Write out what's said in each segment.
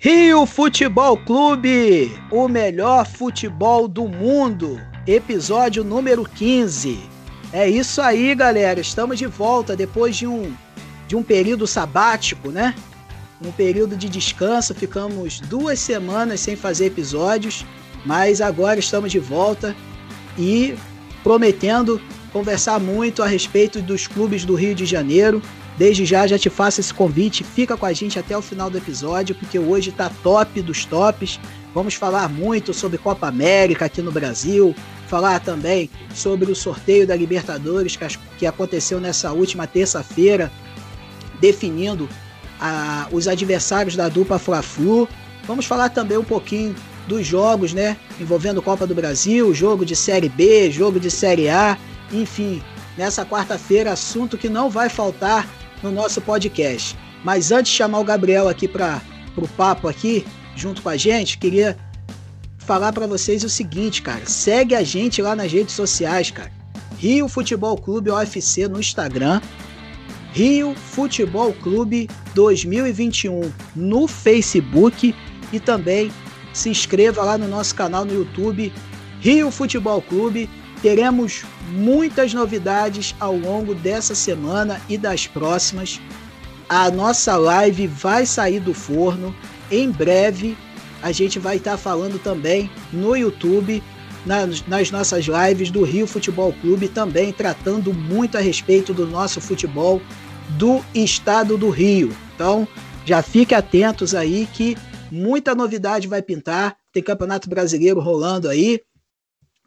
Rio Futebol Clube, o melhor futebol do mundo, episódio número 15. É isso aí, galera. Estamos de volta depois de um, de um período sabático, né? Um período de descanso. Ficamos duas semanas sem fazer episódios, mas agora estamos de volta e prometendo conversar muito a respeito dos clubes do Rio de Janeiro Desde já já te faço esse convite, fica com a gente até o final do episódio, porque hoje tá top dos tops. Vamos falar muito sobre Copa América aqui no Brasil, falar também sobre o sorteio da Libertadores que aconteceu nessa última terça-feira, definindo a, os adversários da dupla Fla-Flu. Vamos falar também um pouquinho dos jogos, né, envolvendo Copa do Brasil, jogo de Série B, jogo de Série A, enfim, nessa quarta-feira, assunto que não vai faltar no nosso podcast. Mas antes de chamar o Gabriel aqui para o papo aqui, junto com a gente, queria falar para vocês o seguinte, cara. Segue a gente lá nas redes sociais, cara. Rio Futebol Clube OFC no Instagram. Rio Futebol Clube 2021 no Facebook e também se inscreva lá no nosso canal no YouTube Rio Futebol Clube Teremos muitas novidades ao longo dessa semana e das próximas. A nossa live vai sair do forno em breve. A gente vai estar falando também no YouTube, nas, nas nossas lives do Rio Futebol Clube, também tratando muito a respeito do nosso futebol do estado do Rio. Então, já fique atentos aí que muita novidade vai pintar. Tem Campeonato Brasileiro rolando aí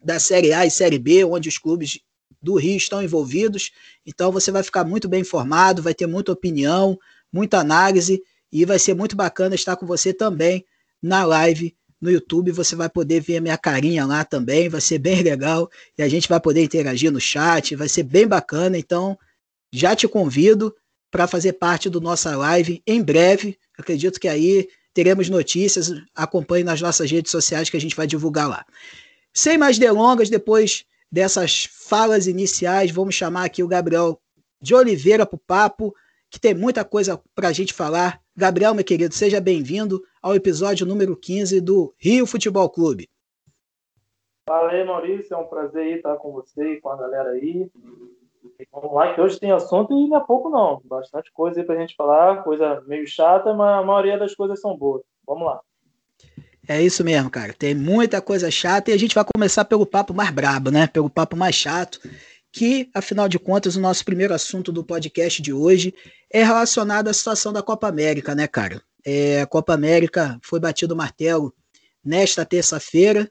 da Série A e Série B, onde os clubes do Rio estão envolvidos. Então você vai ficar muito bem informado, vai ter muita opinião, muita análise e vai ser muito bacana estar com você também na live no YouTube. Você vai poder ver a minha carinha lá também, vai ser bem legal e a gente vai poder interagir no chat, vai ser bem bacana. Então já te convido para fazer parte do nossa live em breve. Acredito que aí teremos notícias. Acompanhe nas nossas redes sociais que a gente vai divulgar lá. Sem mais delongas, depois dessas falas iniciais, vamos chamar aqui o Gabriel de Oliveira para o papo, que tem muita coisa para a gente falar. Gabriel, meu querido, seja bem-vindo ao episódio número 15 do Rio Futebol Clube. Fala aí, Maurício, é um prazer estar com você e com a galera aí. Vamos lá, que hoje tem assunto e não é pouco não. Bastante coisa aí para a gente falar, coisa meio chata, mas a maioria das coisas são boas. Vamos lá. É isso mesmo, cara. Tem muita coisa chata e a gente vai começar pelo papo mais brabo, né? Pelo papo mais chato, que, afinal de contas, o nosso primeiro assunto do podcast de hoje é relacionado à situação da Copa América, né, cara? É, a Copa América foi batido o martelo nesta terça-feira,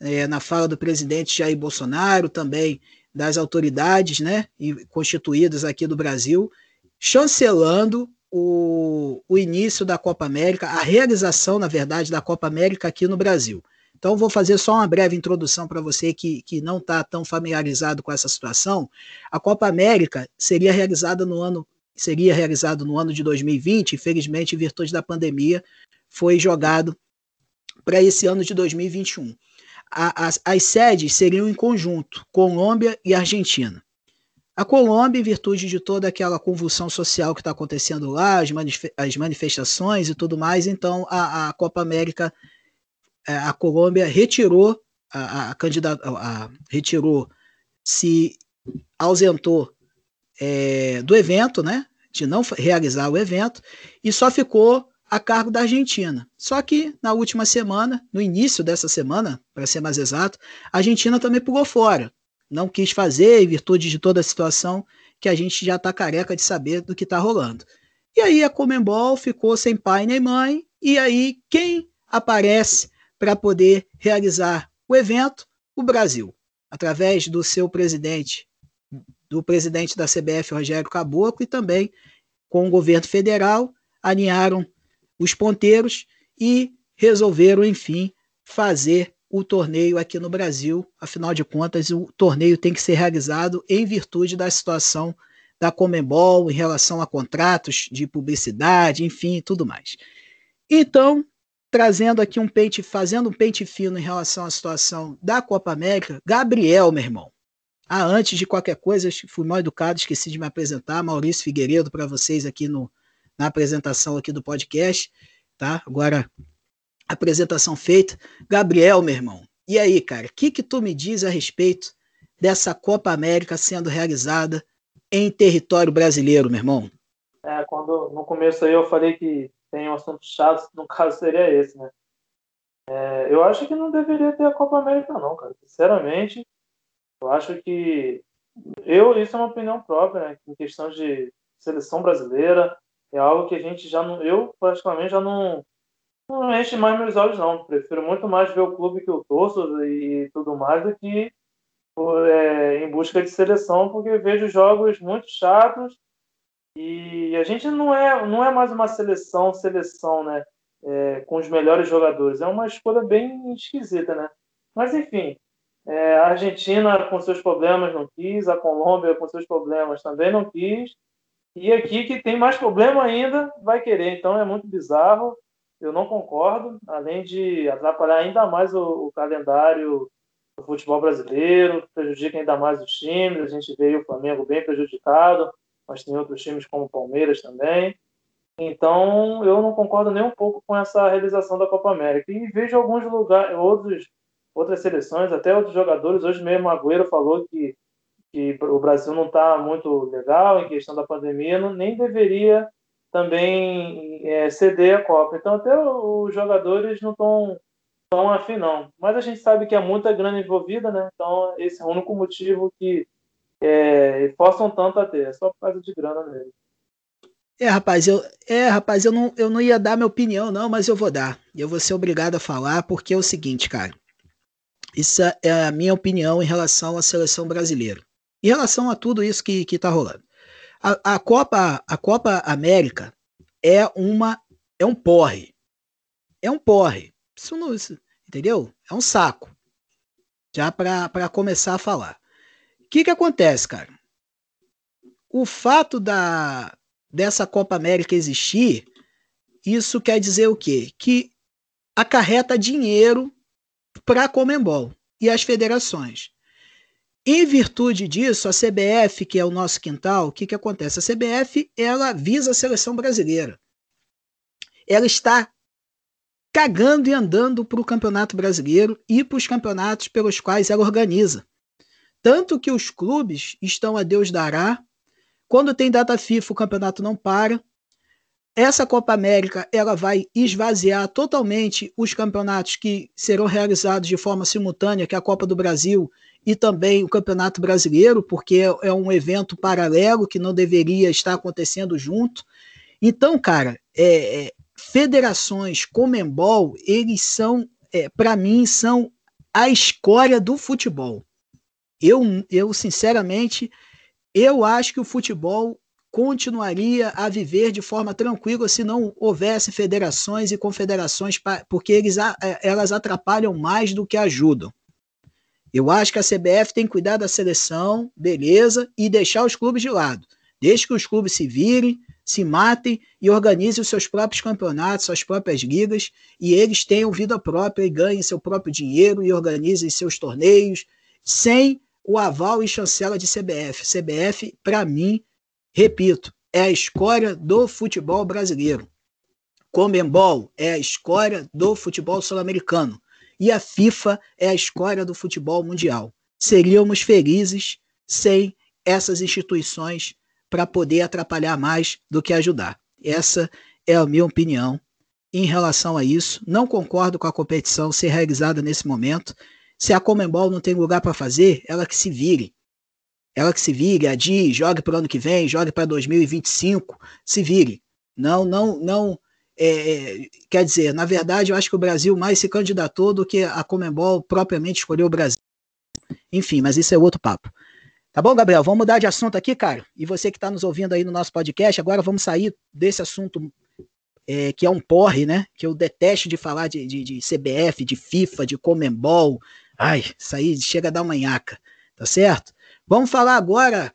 é, na fala do presidente Jair Bolsonaro, também das autoridades, né, constituídas aqui do Brasil, chancelando o, o início da Copa América, a realização, na verdade, da Copa América aqui no Brasil. Então, vou fazer só uma breve introdução para você que, que não está tão familiarizado com essa situação. A Copa América seria realizada no ano seria realizado no ano de 2020, infelizmente, em virtude da pandemia, foi jogado para esse ano de 2021. A, as, as sedes seriam em conjunto, Colômbia e Argentina. A Colômbia, em virtude de toda aquela convulsão social que está acontecendo lá, as, as, manifestações e tudo mais, então a, a Copa América, é, a Colômbia retirou a, a candidata, a, retirou, se ausentou é, do evento, né, de não realizar o evento, e só ficou a cargo da Argentina. Só que na última semana, no início dessa semana, para ser mais exato, a Argentina também pulou fora não quis fazer em virtude de toda a situação que a gente já está careca de saber do que está rolando. E aí a Comembol ficou sem pai nem mãe, e aí quem aparece para poder realizar o evento? O Brasil, através do seu presidente, do presidente da CBF, Rogério Caboclo, e também com o governo federal, alinharam os ponteiros e resolveram, enfim, fazer o torneio aqui no Brasil. Afinal de contas, o torneio tem que ser realizado em virtude da situação da Comembol em relação a contratos de publicidade, enfim, tudo mais. Então, trazendo aqui um pente, fazendo um pente fino em relação à situação da Copa América, Gabriel, meu irmão. Ah, antes de qualquer coisa, fui mal educado, esqueci de me apresentar, Maurício Figueiredo para vocês aqui no, na apresentação aqui do podcast. tá? Agora, apresentação feita. Gabriel, meu irmão, e aí, cara, o que, que tu me diz a respeito dessa Copa América sendo realizada em território brasileiro, meu irmão? É, quando no começo aí eu falei que tem um assunto chato, no caso seria esse, né? É, eu acho que não deveria ter a Copa América, não, cara. Sinceramente, eu acho que. Eu, isso é uma opinião própria, né? Em questão de seleção brasileira, é algo que a gente já não. Eu, praticamente, já não. Não enche mais meus olhos, não. Prefiro muito mais ver o clube que eu torço e tudo mais do que é, em busca de seleção, porque vejo jogos muito chatos e a gente não é, não é mais uma seleção, seleção, né? É, com os melhores jogadores. É uma escolha bem esquisita, né? Mas enfim, é, a Argentina com seus problemas não quis, a Colômbia com seus problemas também não quis, e aqui que tem mais problema ainda vai querer. Então é muito bizarro. Eu não concordo, além de atrapalhar ainda mais o, o calendário do futebol brasileiro, prejudica ainda mais os times. A gente veio o Flamengo bem prejudicado, mas tem outros times como o Palmeiras também. Então, eu não concordo nem um pouco com essa realização da Copa América. E vejo alguns lugares, outros, outras seleções, até outros jogadores. Hoje mesmo, Agüero falou que, que o Brasil não está muito legal em questão da pandemia, não, nem deveria também é, ceder a Copa. Então, até os jogadores não estão tão afim, não. Mas a gente sabe que é muita grana envolvida, né? Então, esse é o único motivo que é, tanto a ter. É só por causa de grana mesmo. É, rapaz, eu, é, rapaz, eu não, eu não ia dar minha opinião, não, mas eu vou dar. Eu vou ser obrigado a falar, porque é o seguinte, cara. Isso é a minha opinião em relação à seleção brasileira. Em relação a tudo isso que, que tá rolando. A, a, Copa, a Copa América é uma é um porre. É um porre. Isso não, isso, entendeu? É um saco. Já para começar a falar. O que, que acontece, cara? O fato da, dessa Copa América existir, isso quer dizer o quê? Que acarreta dinheiro para a Comembol e as federações. Em virtude disso, a CBF, que é o nosso quintal, o que, que acontece? A CBF ela visa a seleção brasileira. Ela está cagando e andando para o Campeonato Brasileiro e para os campeonatos pelos quais ela organiza. Tanto que os clubes estão a Deus dará quando tem data FIFA, o campeonato não para. Essa Copa América ela vai esvaziar totalmente os campeonatos que serão realizados de forma simultânea, que é a Copa do Brasil e também o Campeonato Brasileiro, porque é, um evento paralelo que não deveria estar acontecendo junto. Então, cara, é, é, federações Comembol, eles são, é, para mim, são a escória do futebol. Eu, eu sinceramente, eu acho que o futebol continuaria a viver de forma tranquila se não houvesse federações e confederações, porque eles, é, elas atrapalham mais do que ajudam. Eu acho que a CBF tem que cuidar da seleção, beleza, e deixar os clubes de lado. Deixe que os clubes se virem, se matem e organizem os seus próprios campeonatos, suas próprias ligas, e eles tenham vida própria e ganhem seu próprio dinheiro e organizem seus torneios, sem o aval e chancela de CBF. CBF, para mim, repito, é a escória do futebol brasileiro. Comembol é a escória do futebol sul-americano. E a FIFA é a escória do futebol mundial. Seríamos felizes sem essas instituições para poder atrapalhar mais do que ajudar. Essa é a minha opinião em relação a isso. Não concordo com a competição ser realizada nesse momento. Se a Comembol não tem lugar para fazer, ela que se vire. Ela que se vire, adie, jogue para o ano que vem, jogue para 2025, se vire. Não, não, não. É, é, quer dizer, na verdade, eu acho que o Brasil mais se candidatou do que a Comembol propriamente escolheu o Brasil. Enfim, mas isso é outro papo. Tá bom, Gabriel? Vamos mudar de assunto aqui, cara. E você que está nos ouvindo aí no nosso podcast, agora vamos sair desse assunto é, que é um porre, né? Que eu detesto de falar de, de, de CBF, de FIFA, de Comembol, Ai, isso aí chega a dar uma nhaca, tá certo? Vamos falar agora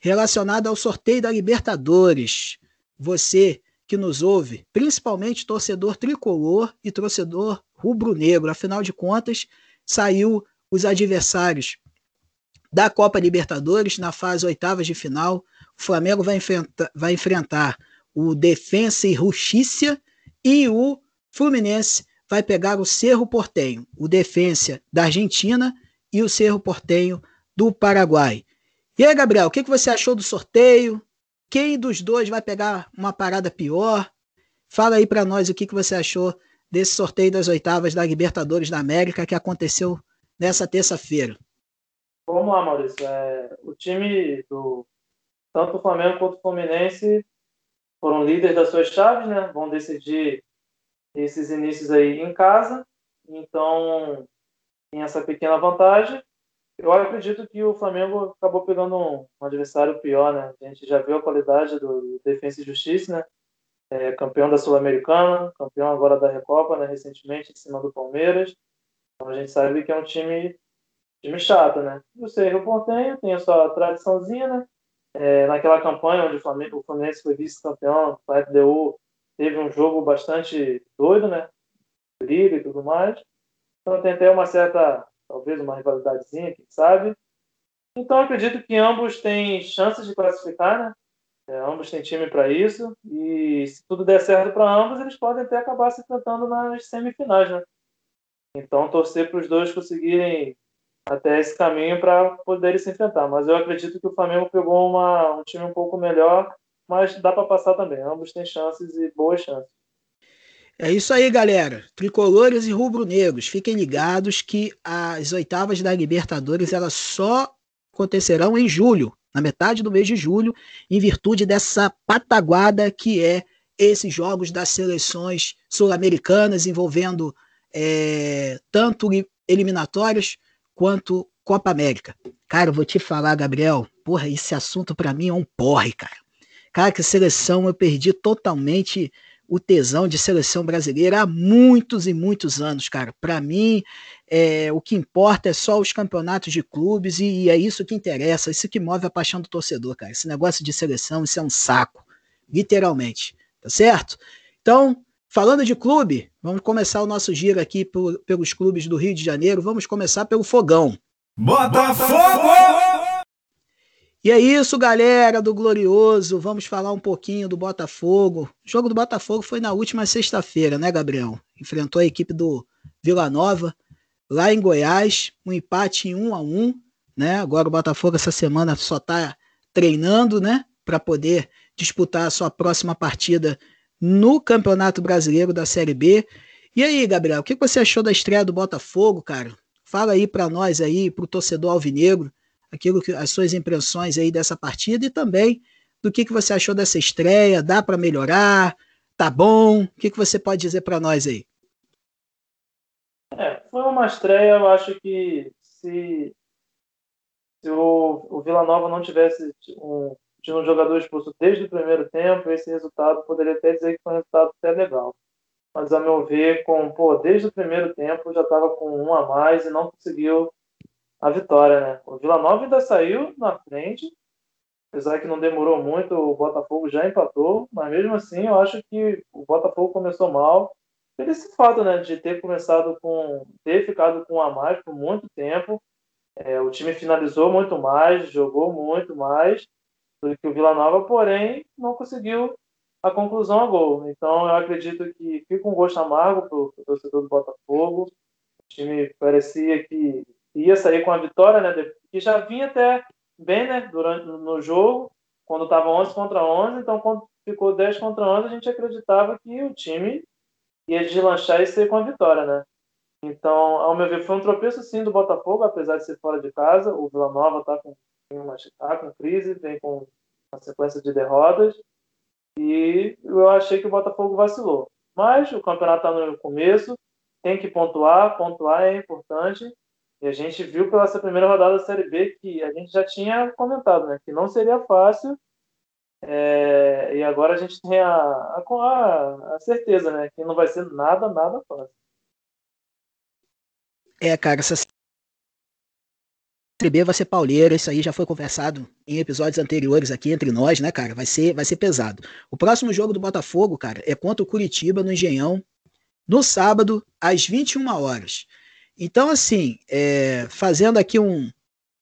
relacionado ao sorteio da Libertadores. Você que nos ouve, principalmente torcedor tricolor e torcedor rubro-negro, afinal de contas, saiu os adversários da Copa Libertadores na fase oitavas de final. O Flamengo vai, enfrenta, vai enfrentar o Defensa e Justiça E o Fluminense vai pegar o Cerro Portenho, o Defensa da Argentina e o Cerro Portenho do Paraguai. E aí, Gabriel, o que você achou do sorteio? Quem dos dois vai pegar uma parada pior? Fala aí para nós o que você achou desse sorteio das oitavas da Libertadores da América que aconteceu nessa terça-feira. Vamos lá, Maurício. É, o time do tanto o Flamengo quanto o Fluminense foram líderes das suas chaves, né? Vão decidir esses inícios aí em casa. Então, tem essa pequena vantagem. Eu acredito que o Flamengo acabou pegando um, um adversário pior, né? A gente já viu a qualidade do Defensa e Justiça, né? É, campeão da Sul-Americana, campeão agora da Recopa, né? Recentemente, em cima do Palmeiras. Então, a gente sabe que é um time, time chato, né? O Cerro Portenho tem a sua tradiçãozinha, né? É, naquela campanha onde o, Flamengo, o Fluminense foi vice-campeão, o FDU teve um jogo bastante doido, né? Briga e tudo mais. Então tem até uma certa, talvez uma rivalidadezinha, quem sabe. Então acredito que ambos têm chances de classificar, né? É, ambos têm time para isso. E se tudo der certo para ambos, eles podem até acabar se enfrentando nas semifinais, né? Então torcer para os dois conseguirem até esse caminho para poderem se enfrentar. Mas eu acredito que o Flamengo pegou uma, um time um pouco melhor, mas dá para passar também. Ambos têm chances e boas chances. É isso aí, galera. Tricolores e rubro-negros, fiquem ligados que as oitavas da Libertadores elas só acontecerão em julho, na metade do mês de julho, em virtude dessa pataguada que é esses jogos das seleções sul-americanas envolvendo é, tanto eliminatórias quanto Copa América. Cara, eu vou te falar, Gabriel, porra, esse assunto para mim é um porre, cara. Cara, que seleção eu perdi totalmente o tesão de seleção brasileira há muitos e muitos anos, cara. Para mim, é, o que importa é só os campeonatos de clubes e, e, é isso que interessa, isso que move a paixão do torcedor, cara. Esse negócio de seleção, isso é um saco, literalmente, tá certo? Então, falando de clube, vamos começar o nosso giro aqui por, pelos clubes do Rio de Janeiro. Vamos começar pelo Fogão. Botafogo! E é isso, galera do Glorioso. Vamos falar um pouquinho do Botafogo. O jogo do Botafogo foi na última sexta-feira, né, Gabriel? Enfrentou a equipe do Vila Nova lá em Goiás, um empate em 1 a 1, né? Agora o Botafogo essa semana só está treinando, né, para poder disputar a sua próxima partida no Campeonato Brasileiro da Série B. E aí, Gabriel, o que você achou da estreia do Botafogo, cara? Fala aí para nós aí, pro torcedor alvinegro aquilo que as suas impressões aí dessa partida e também do que, que você achou dessa estreia, dá para melhorar, tá bom? O que, que você pode dizer para nós aí? É, foi uma estreia, eu acho que se, se o, o Vila Nova não tivesse um, tinha um jogador expulso desde o primeiro tempo, esse resultado poderia até dizer que foi um resultado até legal. Mas, a meu ver, com, pô, desde o primeiro tempo já estava com um a mais e não conseguiu a vitória, né? O Vila Nova ainda saiu na frente, apesar que não demorou muito, o Botafogo já empatou, mas mesmo assim eu acho que o Botafogo começou mal por esse fato, né, de ter começado com, ter ficado com a mais por muito tempo. É, o time finalizou muito mais, jogou muito mais do que o Vila Nova, porém não conseguiu a conclusão a gol. Então eu acredito que fica um gosto amargo para o torcedor do Botafogo. O time parecia que ia sair com a vitória, né? Que já vinha até bem, né? Durante no jogo, quando estava 11 contra 11, então quando ficou 10 contra 11, a gente acreditava que o time ia deslanchar e sair com a vitória, né? Então, ao meu ver, foi um tropeço sim do Botafogo, apesar de ser fora de casa. O Vila Nova está com, tá com crise, vem com uma sequência de derrotas. E eu achei que o Botafogo vacilou. Mas o campeonato está no começo, tem que pontuar, pontuar é importante. E a gente viu pela essa primeira rodada da Série B que a gente já tinha comentado, né? Que não seria fácil. É, e agora a gente tem a, a, a, certeza, né? Que não vai ser nada, nada fácil. É, cara, essa Série B vai ser pauleira, isso aí já foi conversado em episódios anteriores aqui entre nós, né, cara? Vai ser, vai ser pesado. O próximo jogo do Botafogo, cara, é contra o Curitiba no Engenhão, no sábado, às 21 horas. Então, assim, é, fazendo aqui um,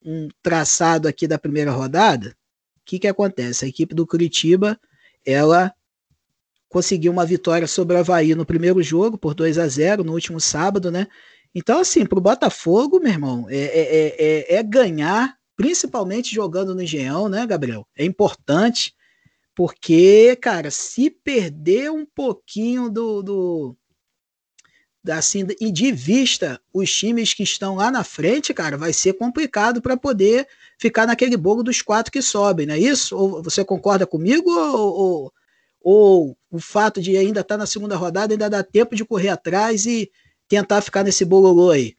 um traçado aqui da primeira rodada, o que, que acontece? A equipe do Curitiba, ela conseguiu uma vitória sobre o Havaí no primeiro jogo, por 2 a 0 no último sábado, né? Então, assim, para o Botafogo, meu irmão, é, é, é, é, ganhar, principalmente jogando no Engenhão, né, Gabriel? É importante, porque, cara, se perder um pouquinho do, do assim, e de vista os times que estão lá na frente, cara, vai ser complicado para poder ficar naquele bolo dos quatro que sobem, não é isso? Ou você concorda comigo? Ou, ou, ou o fato de ainda estar tá na segunda rodada ainda dá tempo de correr atrás e tentar ficar nesse bololô aí?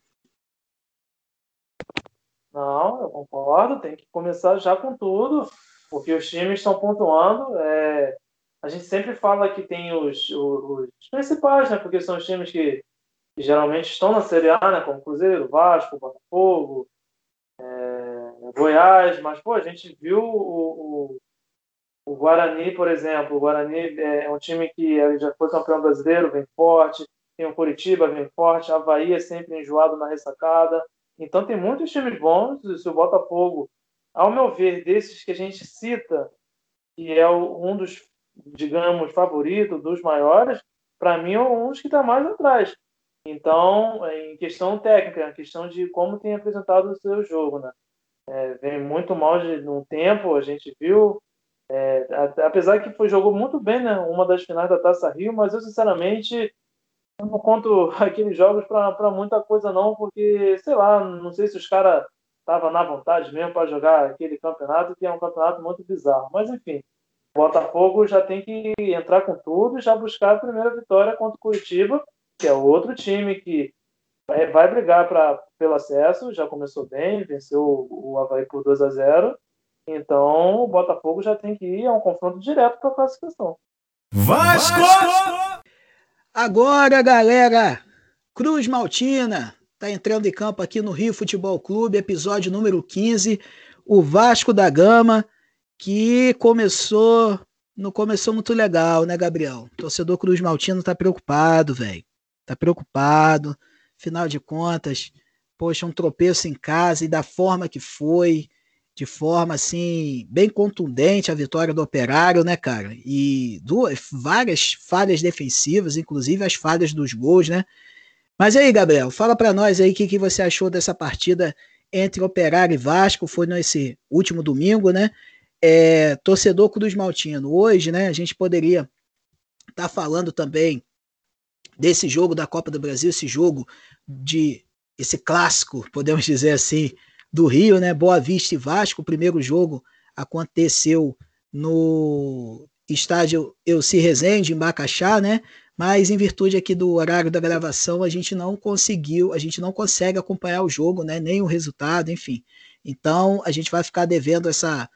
Não, eu concordo, tem que começar já com tudo, porque os times estão pontuando. É, a gente sempre fala que tem os, os, os, principais, né? Porque são os times que que geralmente estão na Série A, né, como Cruzeiro, Vasco, Botafogo, é, Goiás, mas pô, a gente viu o, o, o, Guarani, por exemplo. O Guarani é um time que já foi campeão brasileiro, vem forte. Tem o Curitiba, vem forte. Havaí é sempre enjoado na ressacada. Então tem muitos times bons. Se o Botafogo, ao meu ver, desses que a gente cita, que é um dos, digamos, favoritos, dos maiores, para mim é um dos que está mais atrás. Então, em questão técnica, em questão de como tem apresentado o seu jogo, né? É, vem muito mal de um tempo, a gente viu. É, apesar que foi jogou muito bem, né? Uma das finais da Taça Rio, mas eu sinceramente não conto aqueles jogos para muita coisa não, porque sei lá, não sei se os caras estavam na vontade mesmo para jogar aquele campeonato, que é um campeonato muito bizarro. Mas enfim, o Botafogo já tem que entrar com tudo e já buscar a primeira vitória contra o Curitiba que é outro time que vai brigar pra, pelo acesso, já começou bem, venceu o Havaí por 2 a 0 então o Botafogo já tem que ir a um confronto direto para a classificação. Vasco! Agora, galera, Cruz Maltina está entrando em campo aqui no Rio Futebol Clube, episódio número 15, o Vasco da Gama, que começou, não começou muito legal, né, Gabriel? O torcedor Cruz Maltino tá preocupado, velho tá preocupado, final de contas, poxa, um tropeço em casa e da forma que foi, de forma assim, bem contundente a vitória do Operário, né, cara? E duas, várias falhas defensivas, inclusive as falhas dos gols, né? Mas aí, Gabriel, fala para nós aí o que, que você achou dessa partida entre Operário e Vasco, foi nesse último domingo, né? É, torcedor Cruz Maltino. Hoje, né, a gente poderia estar tá falando também desse jogo da Copa do Brasil, esse jogo de esse clássico, podemos dizer assim, do Rio, né? Boa Vista e Vasco. O primeiro jogo aconteceu no estádio Elci Rezende, em Bacaxá, né? Mas em virtude aqui do horário da gravação, a gente não conseguiu, a gente não consegue acompanhar o jogo, né? Nem o resultado, enfim. Então, a gente vai ficar devendo essa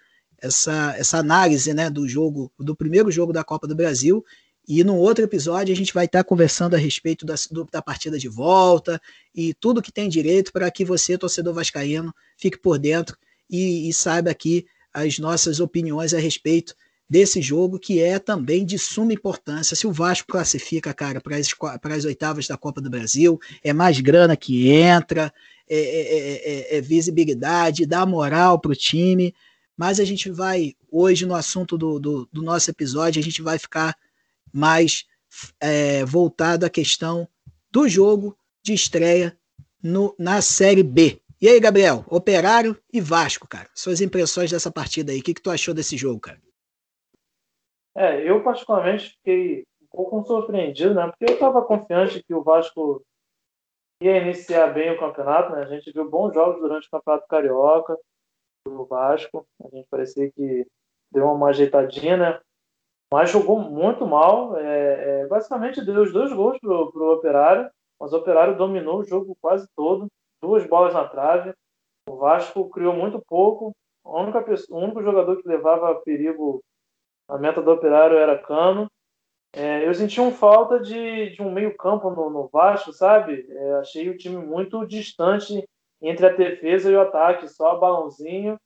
essa, essa análise, né, do jogo, do primeiro jogo da Copa do Brasil e no outro episódio a gente vai estar conversando a respeito da, do, da partida de volta e tudo que tem direito para que você, torcedor vascaíno, fique por dentro e, e saiba aqui as nossas opiniões a respeito desse jogo que é também de suma importância. Se o Vasco classifica, cara, para as, para as oitavas da Copa do Brasil, é mais grana que entra, é, é, é, é visibilidade, dá moral para o time. Mas a gente vai, hoje, no assunto do, do, do nosso episódio, a gente vai ficar mais é, voltado à questão do jogo de estreia no, na Série B. E aí, Gabriel, Operário e Vasco, cara, suas impressões dessa partida aí, o que, que tu achou desse jogo, cara? É, eu particularmente fiquei um pouco surpreendido, né? Porque eu estava confiante que o Vasco ia iniciar bem o campeonato, né? A gente viu bons jogos durante o Campeonato Carioca do Vasco. A gente parecia que deu uma ajeitadinha, né? Mas jogou muito mal. É, é, basicamente deu os dois gols para o Operário, mas o Operário dominou o jogo quase todo, duas bolas na trave. O Vasco criou muito pouco. A única pessoa, o único jogador que levava perigo a meta do Operário era Cano. É, eu senti um falta de, de um meio campo no, no Vasco, sabe? É, achei o time muito distante entre a defesa e o ataque, só balãozinho.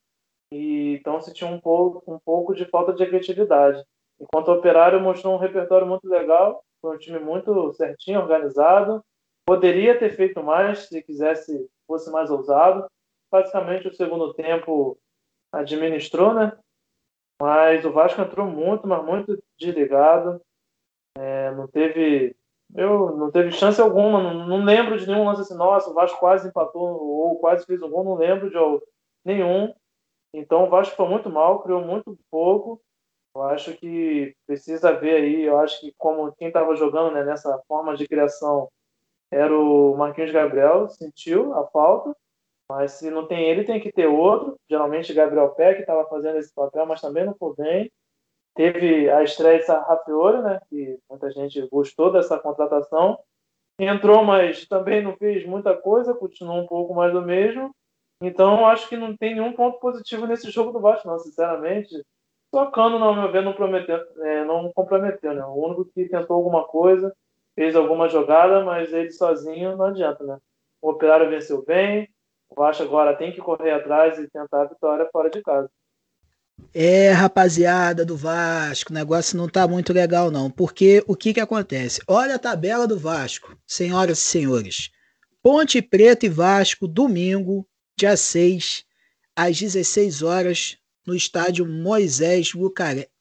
E, então senti um pouco, um pouco de falta de efetividade. Enquanto o Operário mostrou um repertório muito legal, foi um time muito certinho, organizado. Poderia ter feito mais se quisesse, fosse mais ousado. Basicamente, o segundo tempo administrou, né? Mas o Vasco entrou muito, mas muito desligado. É, não teve. Eu não teve chance alguma, não, não, lembro de nenhum lance assim, nossa, o Vasco quase empatou ou quase fez um gol, não lembro de nenhum. Então o Vasco foi muito mal, criou muito pouco. Eu acho que precisa ver aí, eu acho que como quem estava jogando né, nessa forma de criação era o Marquinhos Gabriel, sentiu a falta, mas se não tem ele, tem que ter outro. Geralmente Gabriel Peck estava fazendo esse papel, mas também não foi bem. Teve a estreia de Sarrafiore, né, que muita gente gostou dessa contratação. Entrou, mas também não fez muita coisa, continuou um pouco mais do mesmo. Então, acho que não tem nenhum ponto positivo nesse jogo do Vasco, não, sinceramente. Só Cano, ao meu ver, não, prometeu, é, não comprometeu, né? O único que tentou alguma coisa, fez alguma jogada, mas ele sozinho não adianta, né? O Operário venceu bem, o Vasco agora tem que correr atrás e tentar a vitória fora de casa. É, rapaziada do Vasco, o negócio não tá muito legal não, porque o que que acontece? Olha a tabela do Vasco, senhoras e senhores. Ponte Preta e Vasco, domingo, dia 6, às 16 horas, no estádio Moisés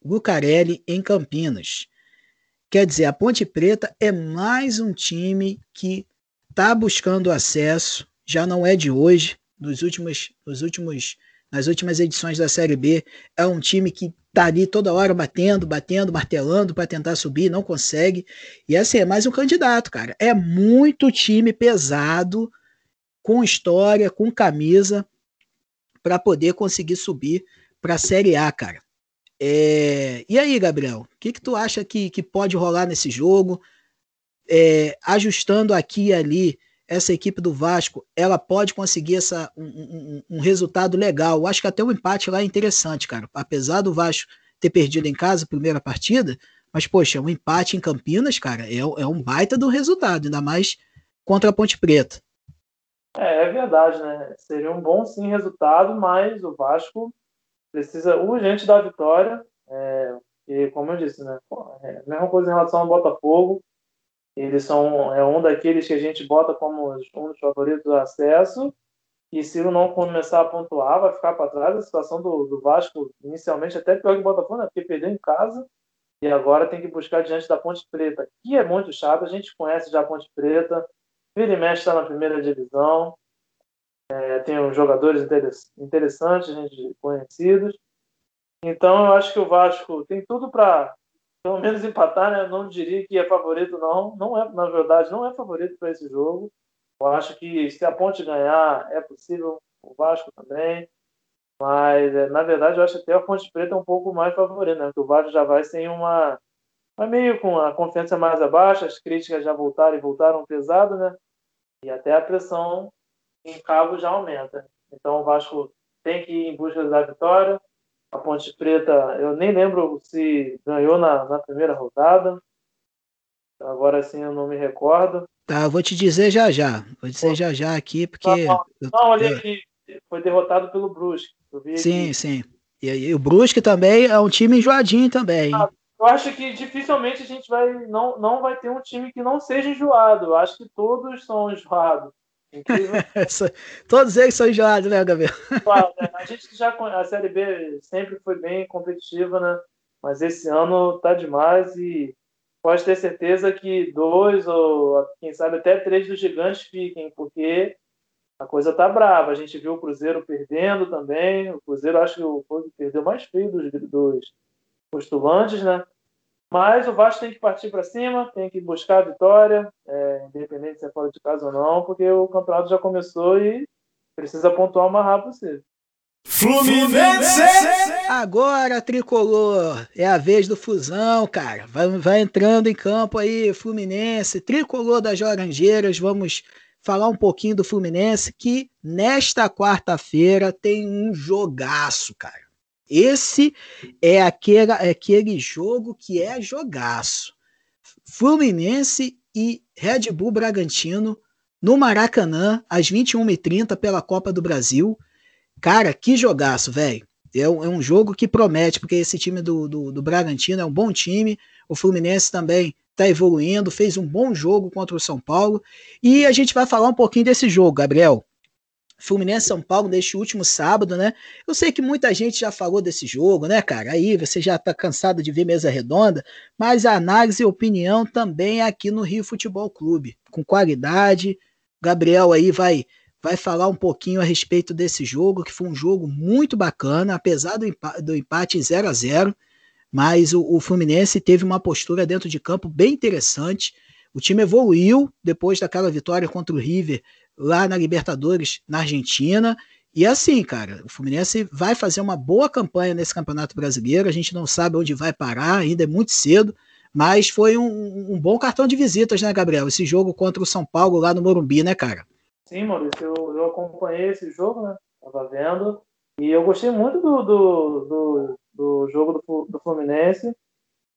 Lucarelli, em Campinas. Quer dizer, a Ponte Preta é mais um time que está buscando acesso, já não é de hoje, nos últimos, nos últimos, nas últimas edições da Série B, é um time que está ali toda hora batendo, batendo, martelando para tentar subir, não consegue. E assim, é mais um candidato, cara. É muito time pesado, com história, com camisa, para poder conseguir subir para a Série A, cara. É... E aí, Gabriel, o que, que tu acha que, que pode rolar nesse jogo? É, ajustando aqui e ali, essa equipe do Vasco, ela pode conseguir essa, um, um, um, resultado legal. Eu acho que até o empate lá é interessante, cara. Apesar do Vasco ter perdido em casa a primeira partida, mas, poxa, um empate em Campinas, cara, é, é um baita do resultado, ainda mais contra a Ponte Preta. É, é verdade, né? Seria um bom, sim, resultado, mas o Vasco precisa urgente da vitória. É, e como eu disse, né? É mesma coisa em relação ao Botafogo. Eles são é um daqueles que a gente bota como um dos favoritos do acesso. E se não começar a pontuar, vai ficar para trás. A situação do, do Vasco, inicialmente, até pior que o Botafogo, né? porque perdeu em casa e agora tem que buscar diante da Ponte Preta, que é muito chato. A gente conhece já a Ponte Preta, vira e mexe está na primeira divisão. É, tem uns jogadores interessantes, gente conhecidos. Então eu acho que o Vasco tem tudo para pelo menos empatar, né? Não diria que é favorito, não. Não é, na verdade, não é favorito para esse jogo. Eu acho que se a Ponte ganhar, é possível o Vasco também. Mas, é, na verdade, eu acho até a Ponte Preta um pouco mais favorita, né? Porque o Vasco já vai sem uma. Vai meio com a confiança mais abaixo, as críticas já voltaram e voltaram pesado, né? E até a pressão em cabo já aumenta. Então o Vasco tem que ir em busca da vitória. A Ponte Preta, eu nem lembro se ganhou na, na primeira rodada. Agora sim eu não me recordo. Tá, eu vou te dizer já já. Vou dizer já já aqui, porque. Não, não, não olha aqui. Foi derrotado pelo Brusque. Sim, aqui. sim. E, e, o Brusque também é um time enjoadinho também. Ah, eu acho que dificilmente a gente vai não, não vai ter um time que não seja enjoado. Eu acho que todos são enjoados. Todos eles são enjoados, né, Gabriel? Claro, né? A gente já a Série B sempre foi bem competitiva, né? Mas esse ano tá demais e pode ter certeza que dois ou quem sabe até três dos gigantes fiquem, porque a coisa tá brava. A gente viu o Cruzeiro perdendo também. O Cruzeiro acho que o perdeu mais feio dos, dos postulantes, né? Mas o Vasco tem que partir para cima, tem que buscar a vitória, é, independente se é fora de casa ou não, porque o campeonato já começou e precisa pontuar o mais rápido possível. Fluminense! Agora, tricolor, é a vez do Fusão, cara. Vai, vai entrando em campo aí, Fluminense, tricolor das Laranjeiras. Vamos falar um pouquinho do Fluminense, que nesta quarta-feira tem um jogaço, cara. Esse é aquele, aquele jogo que é jogaço. Fluminense e Red Bull Bragantino no Maracanã, às 21h30 pela Copa do Brasil. Cara, que jogaço, velho. É, um, é, um jogo que promete, porque esse time do, do, do Bragantino é um bom time. O Fluminense também está evoluindo, fez um bom jogo contra o São Paulo. E a gente vai falar um pouquinho desse jogo, Gabriel. Fluminense São Paulo neste último sábado, né? Eu sei que muita gente já falou desse jogo, né, cara? Aí você já tá cansado de ver mesa redonda, mas a análise e opinião também é aqui no Rio Futebol Clube, com qualidade. Gabriel aí vai vai falar um pouquinho a respeito desse jogo, que foi um jogo muito bacana, apesar do, empate, do empate 0 a 0 mas o, o Fluminense teve uma postura dentro de campo bem interessante. O time evoluiu depois daquela vitória contra o River lá na Libertadores, na Argentina. E assim, cara, o Fluminense vai fazer uma boa campanha nesse Campeonato Brasileiro. A gente não sabe onde vai parar, ainda é muito cedo, mas foi um, um bom cartão de visitas, né, Gabriel? Esse jogo contra o São Paulo lá no Morumbi, né, cara? Sim, Maurício, eu, eu acompanhei esse jogo, né? Tava vendo. E eu gostei muito do, do, do, do jogo do, do Fluminense.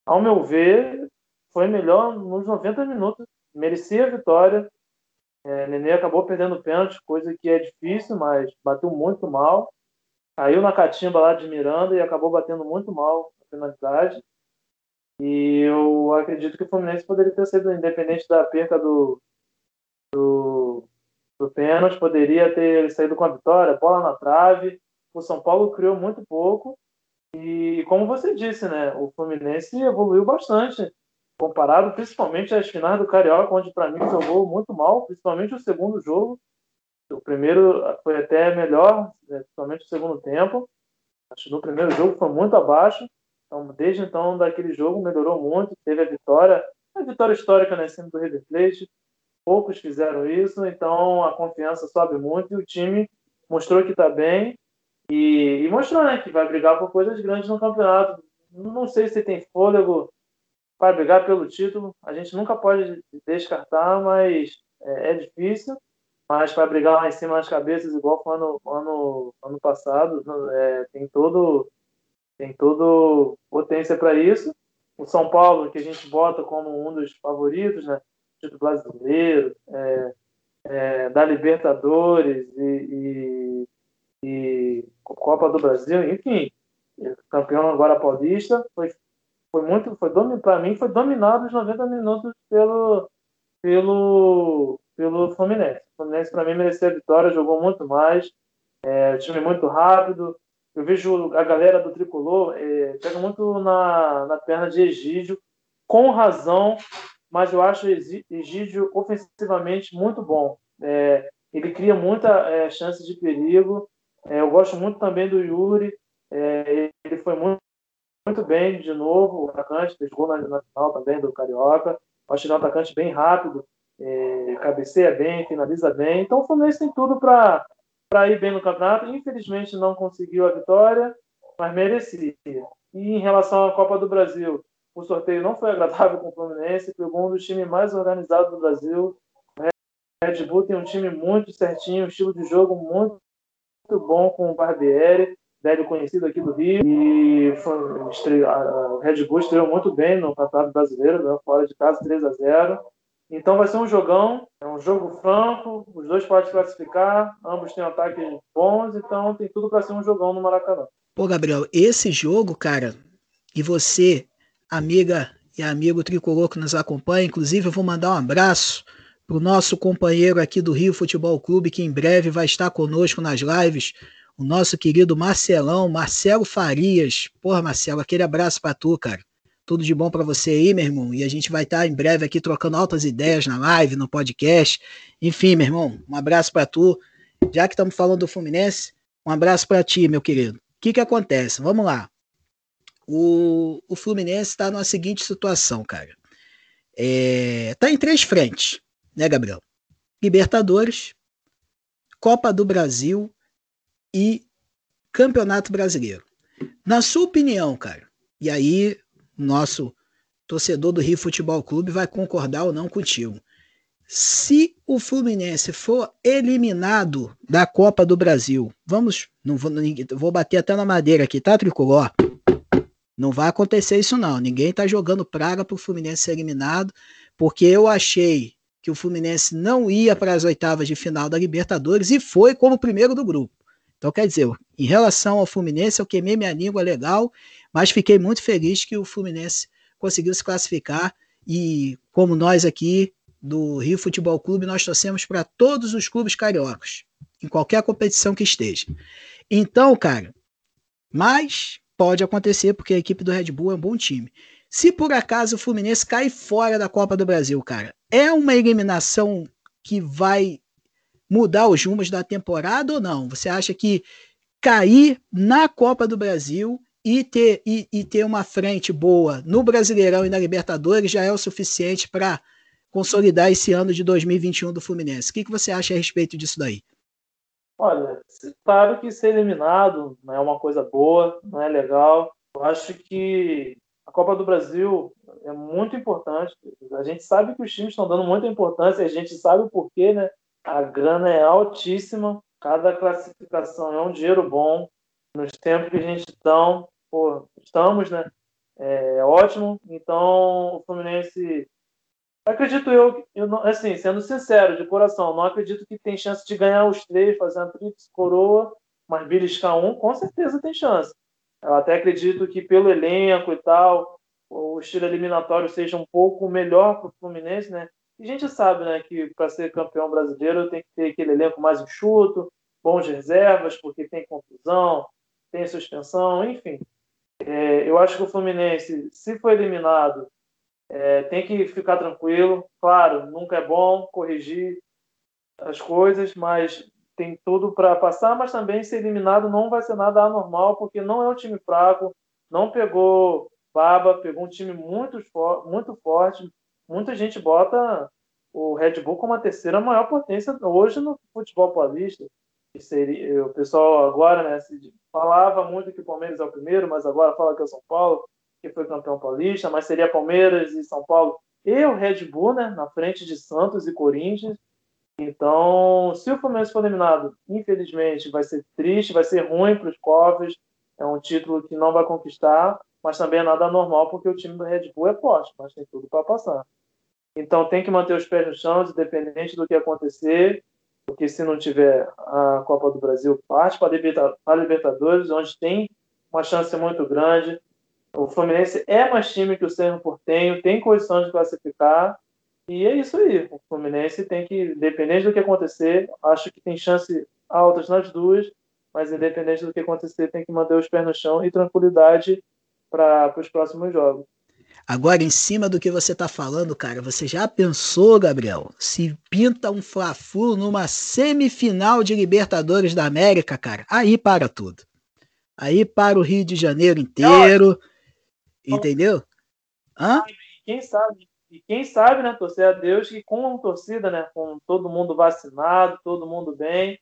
Ao meu ver, foi melhor nos 90 minutos. Merecia a vitória. É, Nenê acabou perdendo pênalti, coisa que é difícil, mas bateu muito mal. Caiu na catimba lá de Miranda e acabou batendo muito mal a penalidade. E eu acredito que o Fluminense poderia ter sido independente da perca do, do, do pênalti, poderia ter saído com a vitória, bola na trave. O São Paulo criou muito pouco. E como você disse, né, o Fluminense evoluiu bastante comparado principalmente às finais do Carioca, onde para mim jogou muito mal, principalmente o segundo jogo. O primeiro foi até melhor, né, principalmente o segundo tempo. Acho que no primeiro jogo foi muito abaixo. Então, desde então, daquele jogo melhorou muito, teve a vitória, a vitória histórica né, cima do River Plate. Poucos fizeram isso, então a confiança sobe muito e o time mostrou que está bem e, e, mostrou né, que vai brigar por coisas grandes no campeonato. Não sei se tem fôlego para brigar pelo título. A gente nunca pode descartar, mas é, é difícil. Mas para brigar lá em cima das cabeças, igual foi ano, ano, ano passado, é, tem todo tem todo potência para isso. O São Paulo, que a gente bota como um dos favoritos, né? Título brasileiro, é, é, da Libertadores e, e, e, Copa do Brasil, enfim, campeão agora paulista, foi foi muito, foi para mim foi dominado os 90 minutos pelo pelo pelo Fluminense. O Fluminense para mim mereceu a vitória, jogou muito mais, é, time muito rápido. Eu vejo a galera do tricolor é, pega muito na, na perna de Egídio, com razão, mas eu acho Egídio ofensivamente muito bom. É, ele cria muita é, chance de perigo. É, eu gosto muito também do Yuri. É, ele foi muito muito bem de novo, o atacante, fez gol na, na final também do Carioca. Acho que é um atacante bem rápido, é, cabeceia bem, finaliza bem. Então o Fluminense tem tudo para ir bem no campeonato. Infelizmente não conseguiu a vitória, mas merecia. E em relação à Copa do Brasil, o sorteio não foi agradável com o Fluminense, pegou um dos times mais organizados do Brasil. O Red Bull tem um time muito certinho, um estilo de jogo muito, muito bom com o Barbieri velho conhecido aqui do Rio. E foi, estreou, a Red Bull estreou muito bem no Campeonato Brasileiro, né, fora de casa 3 a 0 Então vai ser um jogão, é um jogo franco, os dois podem classificar, ambos têm ataques bons, então tem tudo para ser um jogão no Maracanã. Pô, Gabriel, esse jogo, cara, e você, amiga e amigo tricolor que nos acompanha, inclusive eu vou mandar um abraço para o nosso companheiro aqui do Rio Futebol Clube, que em breve vai estar conosco nas lives, o nosso querido Marcelão, Marcelo Farias. Porra, Marcelo, aquele abraço para tu, cara. Tudo de bom para você aí, meu irmão. E a gente vai estar tá em breve aqui trocando altas ideias na live, no podcast. Enfim, meu irmão, um abraço para tu. Já que estamos falando do Fluminense, um abraço para ti, meu querido. O que que acontece? Vamos lá. O, o Fluminense está numa seguinte situação, cara. É, tá em três frentes, né, Gabriel? Libertadores, Copa do Brasil e Campeonato Brasileiro. Na sua opinião, cara, e aí nosso torcedor do Rio Futebol Clube vai concordar ou não contigo. Se o Fluminense for eliminado da Copa do Brasil, vamos, não vou, vou bater até na madeira aqui, tá, Tricolor? Não vai acontecer isso não. Ninguém tá jogando praga pro Fluminense ser eliminado, porque eu achei que o Fluminense não ia para as oitavas de final da Libertadores e foi como primeiro do grupo. Então, quer dizer, em relação ao Fluminense, eu queimei minha língua legal, mas fiquei muito feliz que o Fluminense conseguiu se classificar e, como nós aqui, do Rio Futebol Clube, nós torcemos para todos os clubes cariocas, em qualquer competição que esteja. Então, cara, mas pode acontecer porque a equipe do Red Bull é um bom time. Se por acaso o Fluminense cai fora da Copa do Brasil, cara, é uma eliminação que vai mudar os rumos da temporada ou não? Você acha que cair na Copa do Brasil e ter, e, e ter uma frente boa no Brasileirão e na Libertadores já é o suficiente para consolidar esse ano de 2021 do Fluminense? O que, que você acha a respeito disso daí? Olha, claro que ser eliminado não é uma coisa boa, não é legal. Eu acho que a Copa do Brasil é muito importante. A gente sabe que os times estão dando muita importância, a gente sabe o porquê, né? A grana é altíssima, cada classificação é um dinheiro bom. Nos tempos que a gente está, estamos, né? É ótimo. Então, o Fluminense Acredito eu, eu não, assim, sendo sincero, de coração, não acredito que tem chance de ganhar os três, fazer uma tríplice coroa, mas beliscar um, com certeza tem chance. Eu até acredito que pelo elenco e tal, o estilo eliminatório seja um pouco melhor para o Fluminense, né? E a gente sabe, né, que para ser campeão brasileiro tem que ter aquele elenco mais enxuto, bons reservas, porque tem confusão, tem suspensão, enfim. É, eu acho que o Fluminense, se for eliminado, é, tem que ficar tranquilo. Claro, nunca é bom corrigir as coisas, mas tem tudo para passar. Mas também ser eliminado não vai ser nada anormal, porque não é um time fraco, não pegou baba, pegou um time muito, muito forte. Muita gente bota o Red Bull como a terceira maior potência hoje no futebol paulista. Que seria, o pessoal agora né, falava muito que o Palmeiras é o primeiro, mas agora fala que é o São Paulo que foi campeão paulista, mas seria Palmeiras e São Paulo e o Red Bull, né, na frente de Santos e Corinthians. Então, se o Fluminense for eliminado, infelizmente, vai ser triste, vai ser ruim para os cofres. É um título que não vai conquistar, mas também é nada normal porque o time do Red Bull é forte, mas tem tudo para passar. Então, tem que manter os pés no chão, independente do que acontecer, porque se não tiver a Copa do Brasil, parte para a Libertadores, onde tem uma chance muito grande. O Fluminense é mais time que o Cerro Portenho, tem condição de classificar. E é isso aí. O Fluminense tem que, independente do que acontecer, acho que tem chance altas nas duas, mas independente do que acontecer, tem que manter os pés no chão e tranquilidade para os próximos jogos. Agora, em cima do que você está falando, cara, você já pensou, Gabriel, se pinta um Fla-Flu numa semifinal de Libertadores da América, cara? Aí para tudo. Aí para o Rio de Janeiro inteiro. Entendeu? Hã? Quem sabe, e quem sabe, né, torcer a Deus que com a torcida, né, com todo mundo vacinado, todo mundo bem,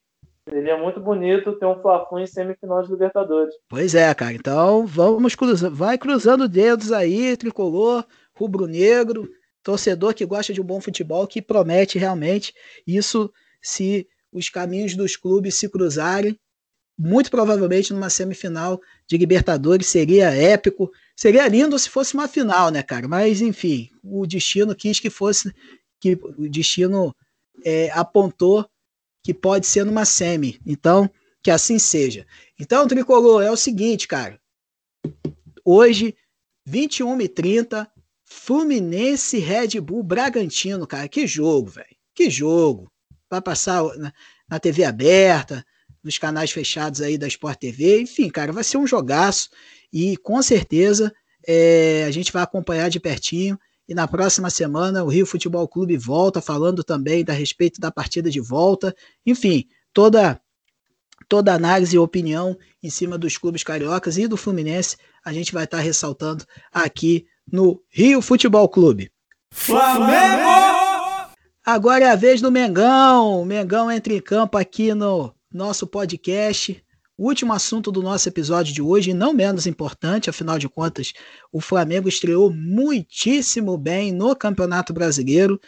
seria muito bonito ter um fla em semifinal de Libertadores. Pois é, cara. Então, vamos cruzando, vai cruzando dedos aí, tricolor, rubro-negro, torcedor que gosta de um bom futebol, que promete realmente isso se os caminhos dos clubes se cruzarem, muito provavelmente numa semifinal de Libertadores seria épico. Seria lindo se fosse uma final, né, cara? Mas, enfim, o destino quis que fosse. que O destino é, apontou que pode ser numa semi. Então, que assim seja. Então, Tricolor, é o seguinte, cara. Hoje, 21h30, Fluminense Red Bull Bragantino, cara. Que jogo, velho. Que jogo. Vai passar na, na TV aberta, nos canais fechados aí da Sport TV. Enfim, cara, vai ser um jogaço e com certeza é, a gente vai acompanhar de pertinho. E na próxima semana o Rio Futebol Clube volta falando também da respeito da partida de volta. Enfim, toda toda análise e opinião em cima dos clubes cariocas e do Fluminense a gente vai estar tá ressaltando aqui no Rio Futebol Clube. Flamengo! Agora é a vez do Mengão. O Mengão entra em campo aqui no nosso podcast. O último assunto do nosso episódio de hoje, não menos importante, afinal de contas, o Flamengo estreou muitíssimo bem no Campeonato Brasileiro,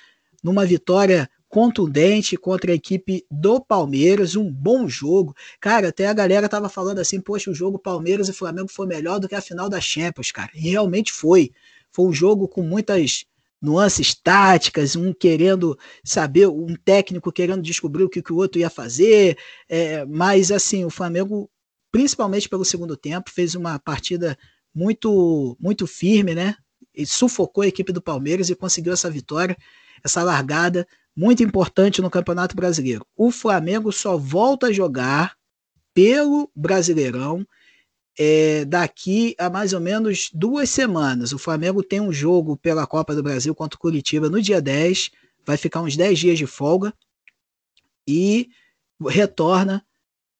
numa vitória contundente contra a equipe do Palmeiras, um bom jogo. Cara, até a galera tava falando assim, poxa, o jogo Palmeiras e Flamengo foi melhor do que a final da Champions, cara. E realmente foi. Foi um jogo com muitas nuances táticas, um querendo saber, um técnico querendo descobrir o que, que o outro ia fazer, é, mas assim, o Flamengo, principalmente pelo segundo tempo, fez uma partida muito muito firme, né? ele sufocou a equipe do Palmeiras e conseguiu essa vitória, essa largada muito importante no Campeonato Brasileiro. O Flamengo só volta a jogar pelo Brasileirão é, daqui a mais ou menos duas semanas. O Flamengo tem um jogo pela Copa do Brasil contra o Curitiba no dia 10, vai ficar uns 10 dias de folga e retorna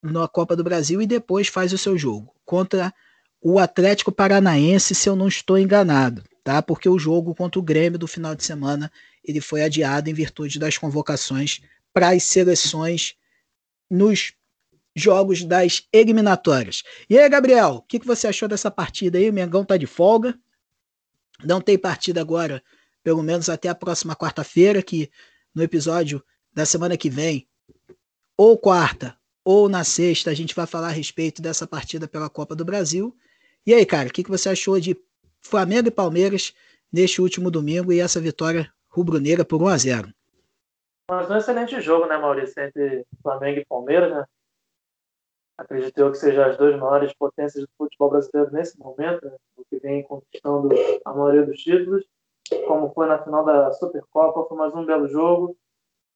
na Copa do Brasil e depois faz o seu jogo contra o Atlético Paranaense, se eu não estou enganado, tá? Porque o jogo contra o Grêmio do final de semana ele foi adiado em virtude das convocações para as seleções nos jogos das eliminatórias. E aí, Gabriel, o que, que você achou dessa partida aí? O Mengão tá de folga. Não tem partida agora, pelo menos até a próxima quarta-feira, que no episódio da semana que vem, ou quarta ou na sexta, a gente vai falar a respeito dessa partida pela Copa do Brasil. E aí, cara, o que, que você achou de Flamengo e Palmeiras neste último domingo e essa vitória rubro-negra por 1 a 0 Mas um excelente jogo, né, Maurício, entre Flamengo e Palmeiras, né? Acredito eu que sejam as duas maiores potências do futebol brasileiro nesse momento, né, que vem conquistando a maioria dos títulos, como foi na final da Supercopa, foi mais um belo jogo.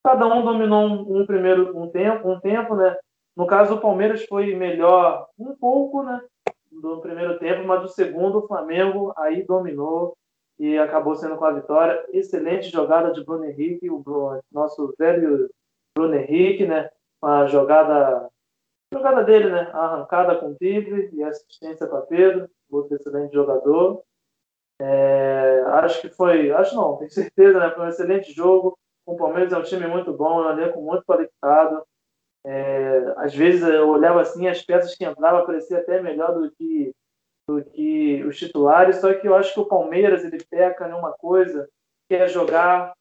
Cada um dominou um, um primeiro um tempo, um tempo, né? No caso, o Palmeiras foi melhor um pouco, né? Do primeiro tempo, mas do segundo, o Flamengo aí dominou e acabou sendo com a vitória. Excelente jogada de Bruno Henrique, o nosso velho Bruno Henrique, né? Uma jogada jogada dele, né? arrancada com drible e assistência para Pedro, outro excelente jogador. É, acho que foi, acho não, tenho certeza, né? Foi um excelente jogo. O Palmeiras é um time muito bom, é um elenco muito qualificado. É, às vezes eu olhava assim, as peças que entravam pareciam até melhor do que, do que os titulares, só que eu acho que o Palmeiras ele peca numa coisa que é jogar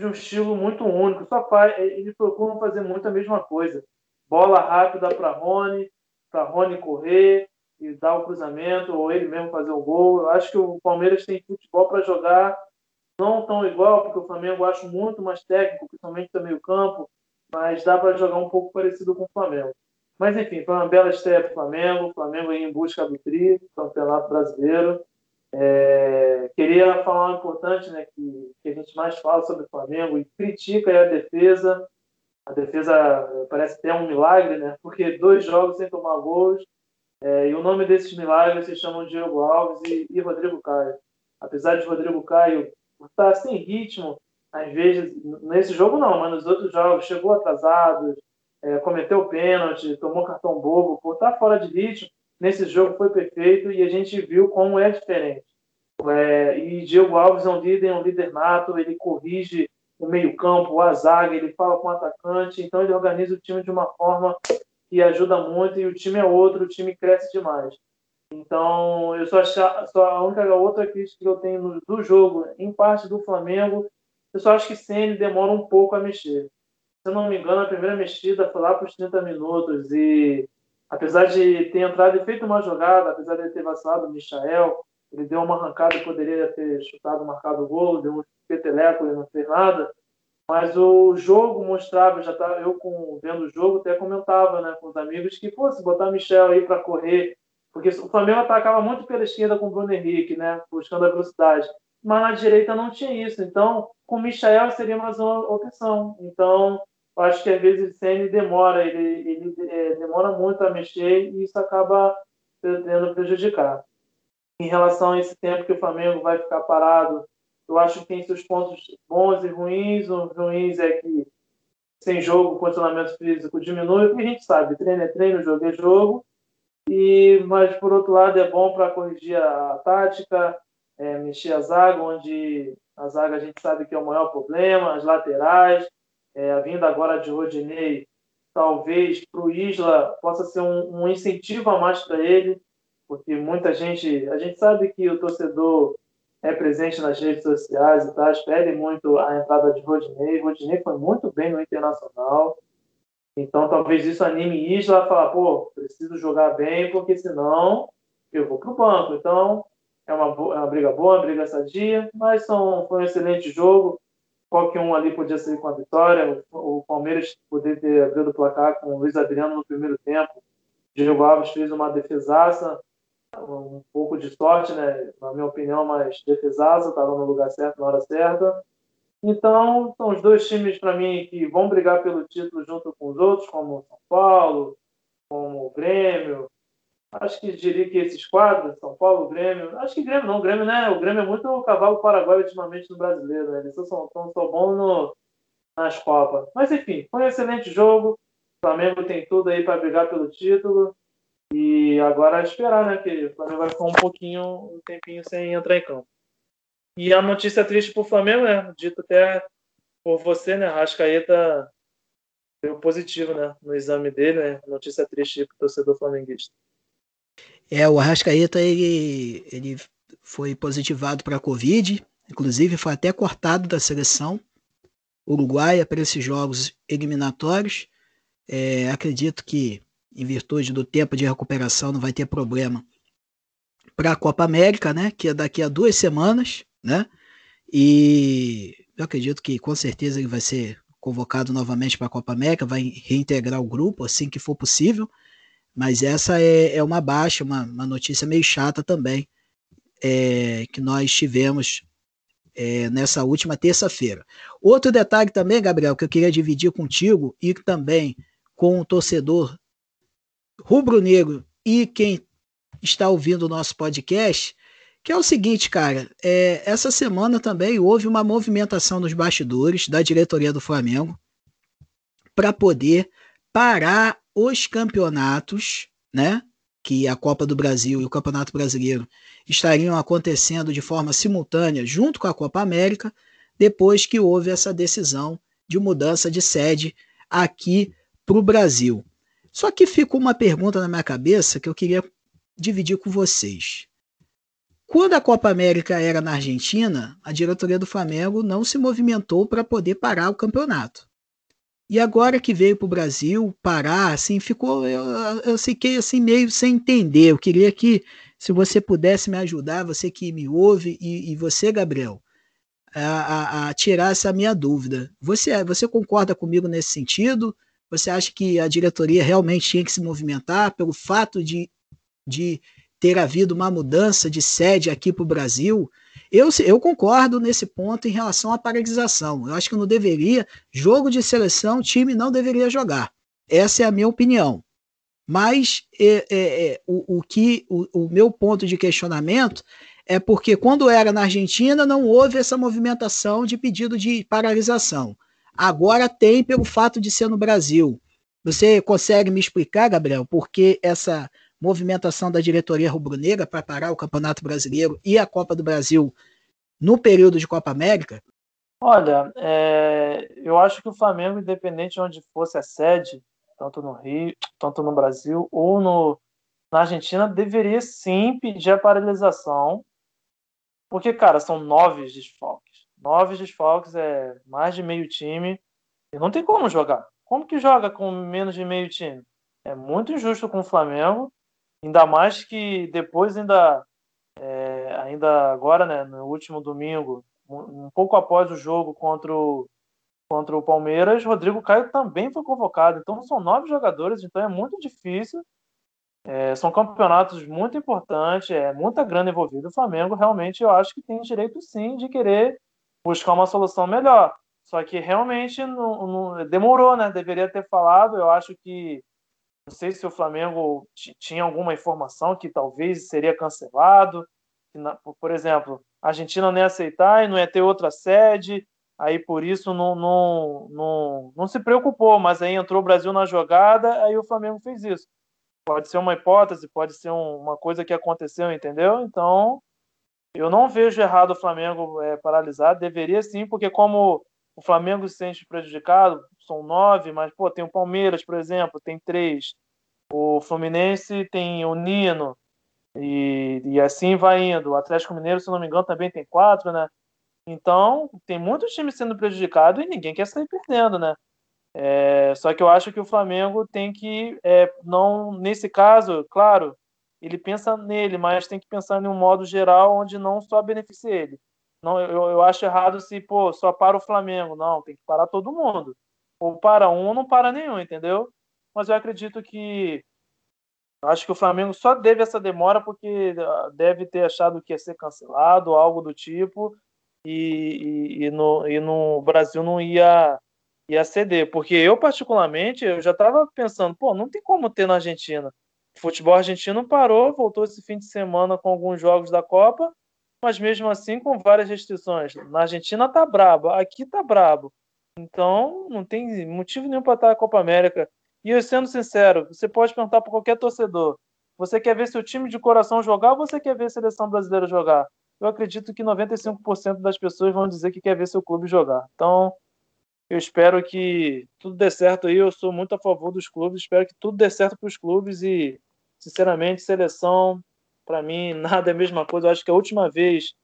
de um estilo muito único. Só faz, ele procura fazer muito a mesma coisa bola rápida para Rony, para Rony correr e dar o cruzamento, ou ele mesmo fazer o gol. Eu acho que o Palmeiras tem futebol para jogar, não tão igual, porque o Flamengo acho muito mais técnico, principalmente no meio campo, mas dá para jogar um pouco parecido com o Flamengo. Mas enfim, foi uma bela estreia para o Flamengo, o Flamengo em busca do tri, campeonato brasileiro. É, queria falar um importante, né, que, que a gente mais fala sobre o Flamengo e critica a defesa, a defesa parece até um milagre, né? Porque dois jogos sem tomar gols. É, e o nome desses milagres se chamam Diego Alves e, e Rodrigo Caio. Apesar de Rodrigo Caio estar sem ritmo, às vezes, nesse jogo não, mas nos outros jogos, chegou atrasado, é, cometeu pênalti, tomou cartão bobo, por estar fora de ritmo, nesse jogo foi perfeito e a gente viu como é diferente. É, e Diego Alves é um líder, é um líder nato, ele corrige o meio-campo, a zaga, ele fala com o atacante, então ele organiza o time de uma forma que ajuda muito e o time é outro, o time cresce demais. Então, eu só, só a única outra crítica que eu tenho no, do jogo, em parte do Flamengo, eu só acho que Ceni demora um pouco a mexer. Se eu não me engano, a primeira mexida foi lá para os 30 minutos e apesar de ter entrado e feito uma jogada, apesar de ter vacilado o Michael, ele deu uma arrancada e poderia ter chutado, marcado o gol, deu um peteleco e não fez nada. Mas o jogo mostrava, já eu com, vendo o jogo até comentava né, com os amigos que, pô, se botar Michel aí para correr, porque o Flamengo atacava muito pela esquerda com o Bruno Henrique, né, buscando a velocidade. Mas na direita não tinha isso. Então, com o Michel seria mais uma opção. Então, eu acho que às vezes o CN demora, ele, ele é, demora muito a mexer e isso acaba tendo prejudicar. Em relação a esse tempo que o Flamengo vai ficar parado eu acho que tem seus pontos bons e ruins. Os ruins é que sem jogo, o condicionamento físico diminui, porque a gente sabe, treino é treino, jogo é jogo. E, mas, por outro lado, é bom para corrigir a tática, é, mexer a zaga, onde a zaga a gente sabe que é o maior problema, as laterais, é, a vinda agora de Rodinei, talvez para o Isla possa ser um, um incentivo a mais para ele, porque muita gente, a gente sabe que o torcedor é presente nas redes sociais e tal, pede muito a entrada de Rodinei. Rodinei foi muito bem no Internacional. Então, talvez isso anime Isla a falar, pô, preciso jogar bem, porque senão eu vou para o banco. Então, é uma, é uma briga boa, uma briga sadia, mas são, foi um excelente jogo. Qualquer um ali podia sair com a vitória. O, o Palmeiras poderia ter abrido o placar com o Luiz Adriano no primeiro tempo. Diego Alves fez uma defesaça um pouco de sorte, né? Na minha opinião, mas defesaço, estava no lugar certo, na hora certa. Então, são os dois times para mim que vão brigar pelo título junto com os outros, como São Paulo, como o Grêmio. Acho que diria que esses quadros, São Paulo, Grêmio. Acho que Grêmio não, Grêmio, né? O Grêmio é muito o cavalo paraguaio ultimamente no brasileiro, né? Eles são, são, são bons no, nas Copas. Mas enfim, foi um excelente jogo. O Flamengo tem tudo aí para brigar pelo título. E agora é esperar, né? Que o Flamengo vai ficar um pouquinho, um tempinho sem entrar em campo. E a notícia triste para o Flamengo, né? Dito até por você, né? Rascaeta deu positivo, né? No exame dele, né? Notícia triste para o torcedor flamenguista. É, o Arrascaeta, ele, ele foi positivado para a Covid, inclusive foi até cortado da seleção uruguaia para esses jogos eliminatórios. É, acredito que, em virtude do tempo de recuperação, não vai ter problema para a Copa América, né? Que é daqui a duas semanas, né? E eu acredito que com certeza ele vai ser convocado novamente para a Copa América, vai reintegrar o grupo assim que for possível. Mas essa é, é uma baixa, uma, uma notícia meio chata também, é, que nós tivemos é, nessa última terça-feira. Outro detalhe também, Gabriel, que eu queria dividir contigo e também com o torcedor rubro-negro e quem está ouvindo o nosso podcast, que é o seguinte, cara, é, essa semana também houve uma movimentação nos bastidores da diretoria do Flamengo para poder parar os campeonatos, né? Que a Copa do Brasil e o Campeonato Brasileiro estariam acontecendo de forma simultânea junto com a Copa América, depois que houve essa decisão de mudança de sede aqui para o Brasil. Só que fica uma pergunta na minha cabeça que eu queria dividir com vocês. Quando a Copa América era na Argentina, a diretoria do Flamengo não se movimentou para poder parar o campeonato. E agora que veio para o Brasil, parar, assim, ficou. Eu, eu fiquei assim meio sem entender. Eu queria que, se você pudesse me ajudar, você que me ouve, e, e você, Gabriel, a, a, a, tirar essa minha dúvida. Você, você concorda comigo nesse sentido? Você acha que a diretoria realmente tinha que se movimentar pelo fato de, de ter havido uma mudança de sede aqui para o Brasil? Eu, eu concordo nesse ponto em relação à paralisação. Eu acho que não deveria, jogo de seleção, time não deveria jogar. Essa é a minha opinião. Mas é, é, é, o, o, que o, o meu ponto de questionamento é porque quando era na Argentina não houve essa movimentação de pedido de paralisação. Agora tem pelo fato de ser no Brasil. Você consegue me explicar, Gabriel, por que essa movimentação da diretoria rubro-negra para parar o Campeonato Brasileiro e a Copa do Brasil no período de Copa América? Olha, é, eu acho que o Flamengo, independente de onde fosse a sede, tanto no Rio, tanto no Brasil ou no, na Argentina, deveria sim pedir a paralisação, porque, cara, são nove desfalques. Nove desfalques é mais de meio time e não tem como jogar. Como que joga com menos de meio time? É muito injusto com o Flamengo Ainda mais que depois ainda, é, ainda agora, né, no último domingo, um pouco após o jogo contra o, contra o Palmeiras, Rodrigo Caio também foi convocado. Então são nove jogadores, então é muito difícil. É, são campeonatos muito importantes, é muita grana envolvida. O Flamengo realmente eu acho que tem direito sim de querer buscar uma solução melhor. Só que realmente não, não, demorou, né? Deveria ter falado. Eu acho que não sei se o Flamengo tinha alguma informação que talvez seria cancelado. Por exemplo, a Argentina não ia aceitar e não ia ter outra sede, aí por isso não, não, não, não se preocupou, mas aí entrou o Brasil na jogada, aí o Flamengo fez isso. Pode ser uma hipótese, pode ser uma coisa que aconteceu, entendeu? Então, eu não vejo errado o Flamengo é, paralisar, deveria sim, porque como o Flamengo se sente prejudicado, são nove, mas pô, tem o Palmeiras, por exemplo, tem três. O Fluminense tem o Nino, e, e assim vai indo. O Atlético Mineiro, se não me engano, também tem quatro, né? Então, tem muitos times sendo prejudicados e ninguém quer sair perdendo, né? É, só que eu acho que o Flamengo tem que, é, não nesse caso, claro, ele pensa nele, mas tem que pensar em um modo geral onde não só beneficie ele. Não, eu, eu acho errado se, pô, só para o Flamengo. Não, tem que parar todo mundo. Ou para um ou não para nenhum, entendeu? Mas eu acredito que Acho que o Flamengo só teve essa demora porque ah, deve ter achado que ia ser cancelado, algo do tipo, e, e, e no, e no Brasil não ia, ia ceder. Porque eu, particularmente, eu já estava pensando, pô, não tem como ter na Argentina. O futebol argentino parou, voltou esse fim de semana com alguns jogos da Copa, mas mesmo assim com várias restrições. Na Argentina tá brabo, aqui tá brabo. Então não tem motivo nenhum para estar a Copa América. E eu sendo sincero, você pode perguntar para qualquer torcedor: você quer ver seu time de coração jogar ou você quer ver a seleção brasileira jogar? Eu acredito que 95% das pessoas vão dizer que quer ver seu clube jogar. Então, eu espero que tudo dê certo aí. Eu sou muito a favor dos clubes, espero que tudo dê certo para os clubes e, sinceramente, seleção, para mim, nada é a mesma coisa. Eu acho que a última vez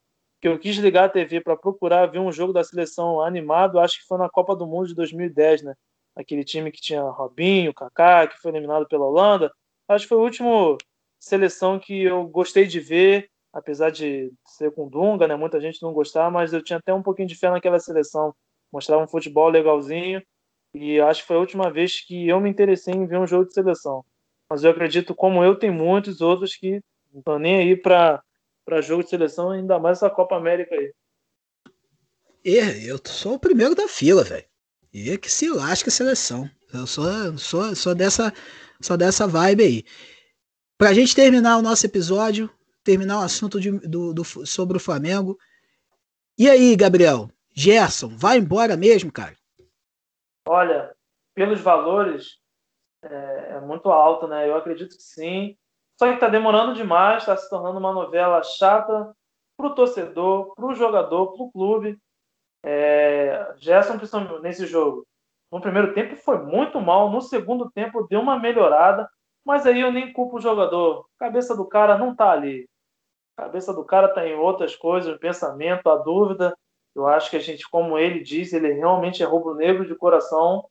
que eu quis ligar a TV para procurar ver um jogo da seleção animado, acho que foi na Copa do Mundo de 2010, né? aquele time que tinha Robinho, Kaká, que foi eliminado pela Holanda. Acho que foi a última seleção que eu gostei de ver, apesar de ser com Dunga, né? Muita gente não gostar, mas eu tinha até um pouquinho de fé naquela seleção. Mostrava um futebol legalzinho e acho que foi a última vez que eu me interessei em ver um jogo de seleção. Mas eu acredito, como eu, tem muitos outros que não estão nem aí para jogo de seleção, ainda mais essa Copa América aí. É, eu sou o primeiro da fila, velho. E que se lasca a seleção. Eu sou, sou, sou, dessa, sou dessa vibe aí. Pra gente terminar o nosso episódio, terminar o assunto de, do, do, sobre o Flamengo. E aí, Gabriel? Gerson, vai embora mesmo, cara? Olha, pelos valores, é, é muito alto, né? Eu acredito que sim. Só que tá demorando demais, está se tornando uma novela chata pro torcedor, pro jogador, pro clube. É, Gerson, principalmente nesse jogo, no primeiro tempo foi muito mal, no segundo tempo deu uma melhorada, mas aí eu nem culpo o jogador. Cabeça do cara não tá ali. A cabeça do cara tá em outras coisas, o pensamento, a dúvida. Eu acho que a gente, como ele diz, ele realmente é rubro-negro de coração.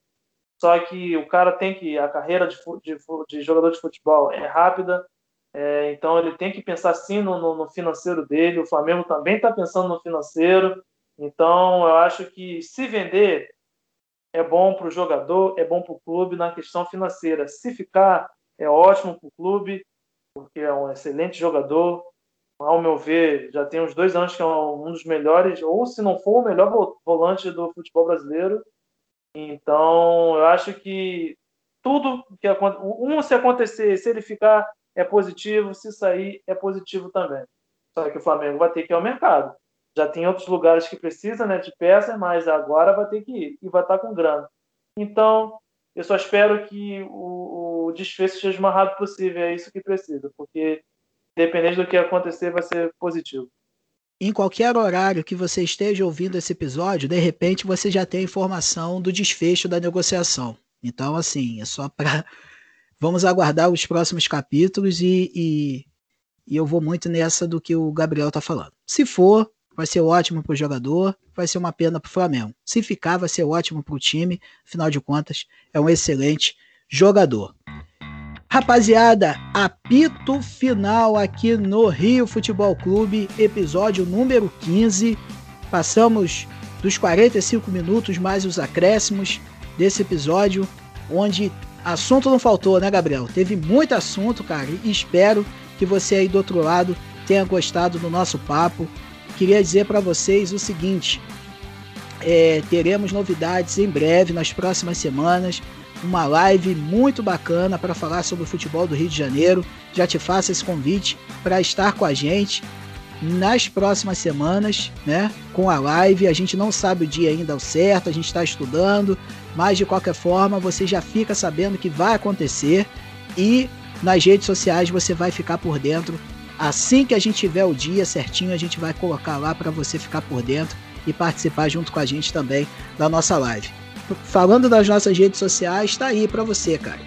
Só que o cara tem que. A carreira de, de, de jogador de futebol é rápida, é, então ele tem que pensar sim no, no, no financeiro dele. O Flamengo também está pensando no financeiro. Então, eu acho que se vender é bom para o jogador, é bom para o clube na questão financeira. Se ficar, é ótimo para o clube, porque é um excelente jogador. Ao meu ver, já tem uns dois anos que é um dos melhores, ou se não for o melhor volante do futebol brasileiro. Então, eu acho que tudo que um se acontecer, se ele ficar, é positivo, se sair, é positivo também. Só que o Flamengo vai ter que ir ao mercado já tem outros lugares que precisa né, de peças, mas agora vai ter que ir e vai estar com grana. Então, eu só espero que o, o desfecho seja o mais rápido possível, é isso que precisa, porque dependendo do que acontecer, vai ser positivo. Em qualquer horário que você esteja ouvindo esse episódio, de repente você já tem a informação do desfecho da negociação. Então, assim, é só para. Vamos aguardar os próximos capítulos e, e, e eu vou muito nessa do que o Gabriel está falando. Se for, vai ser ótimo para o jogador, vai ser uma pena para o Flamengo. Se ficar, vai ser ótimo para o time, afinal de contas, é um excelente jogador. Rapaziada, apito final aqui no Rio Futebol Clube, episódio número 15. Passamos dos 45 minutos mais os acréscimos desse episódio, onde assunto não faltou, né, Gabriel? Teve muito assunto, cara, e espero que você aí do outro lado tenha gostado do nosso papo queria dizer para vocês o seguinte: é, teremos novidades em breve, nas próximas semanas. Uma live muito bacana para falar sobre o futebol do Rio de Janeiro. Já te faço esse convite para estar com a gente nas próximas semanas, né? Com a live. A gente não sabe o dia ainda ao certo, a gente está estudando, mas de qualquer forma você já fica sabendo que vai acontecer e nas redes sociais você vai ficar por dentro Assim que a gente tiver o dia certinho, a gente vai colocar lá para você ficar por dentro e participar junto com a gente também da nossa live. Falando das nossas redes sociais, está aí para você, cara.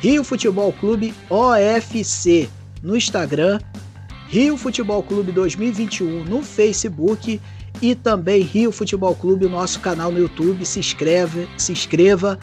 Rio Futebol Clube OFC no Instagram, Rio Futebol Clube 2021 no Facebook e também Rio Futebol Clube, o nosso canal no YouTube. Se inscreve, se inscreva,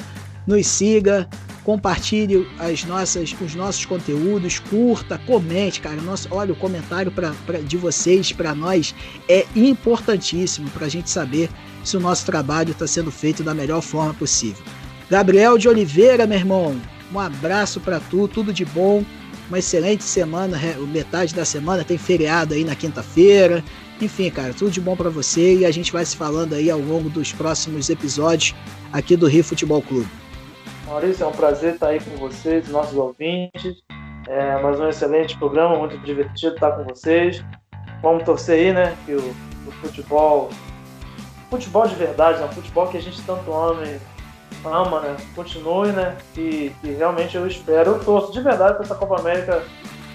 nos siga, compartilhe as nossas, os nossos conteúdos, curta, comente, cara. Nossa, olha, o comentário pra, pra de vocês para nós é importantíssimo para a gente saber se o nosso trabalho está sendo feito da melhor forma possível. Gabriel de Oliveira, meu irmão, um abraço para tu, tudo de bom. uma excelente semana, metade da semana tem feriado aí na quinta-feira. Enfim, cara, tudo de bom para você e a gente vai se falando aí ao longo dos próximos episódios aqui do Rio Futebol Clube. Maurício, é um prazer estar aí com vocês, nossos ouvintes. É mais um excelente programa, muito divertido estar com vocês. Vamos torcer aí, né, que o, o futebol, futebol de verdade, né, futebol que a gente tanto ama, ama, né, continue, né, e, e realmente eu espero, eu torço de verdade para essa Copa América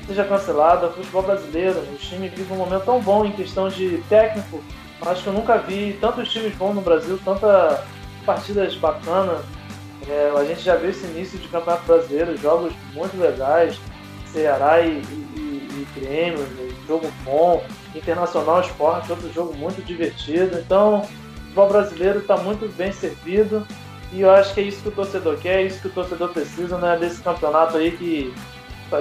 seja cancelada. O futebol brasileiro, o time vive um momento tão bom em questão de técnico. Acho que eu nunca vi tantos times bons no Brasil, tantas partidas bacanas. É, a gente já viu esse início de campeonato brasileiro, jogos muito legais, Ceará e, e, e Grêmio, né, jogo bom, Internacional Esporte, outro jogo muito divertido. Então, o futebol brasileiro está muito bem servido e eu acho que é isso que o torcedor quer, é isso que o torcedor precisa, né? Desse campeonato aí que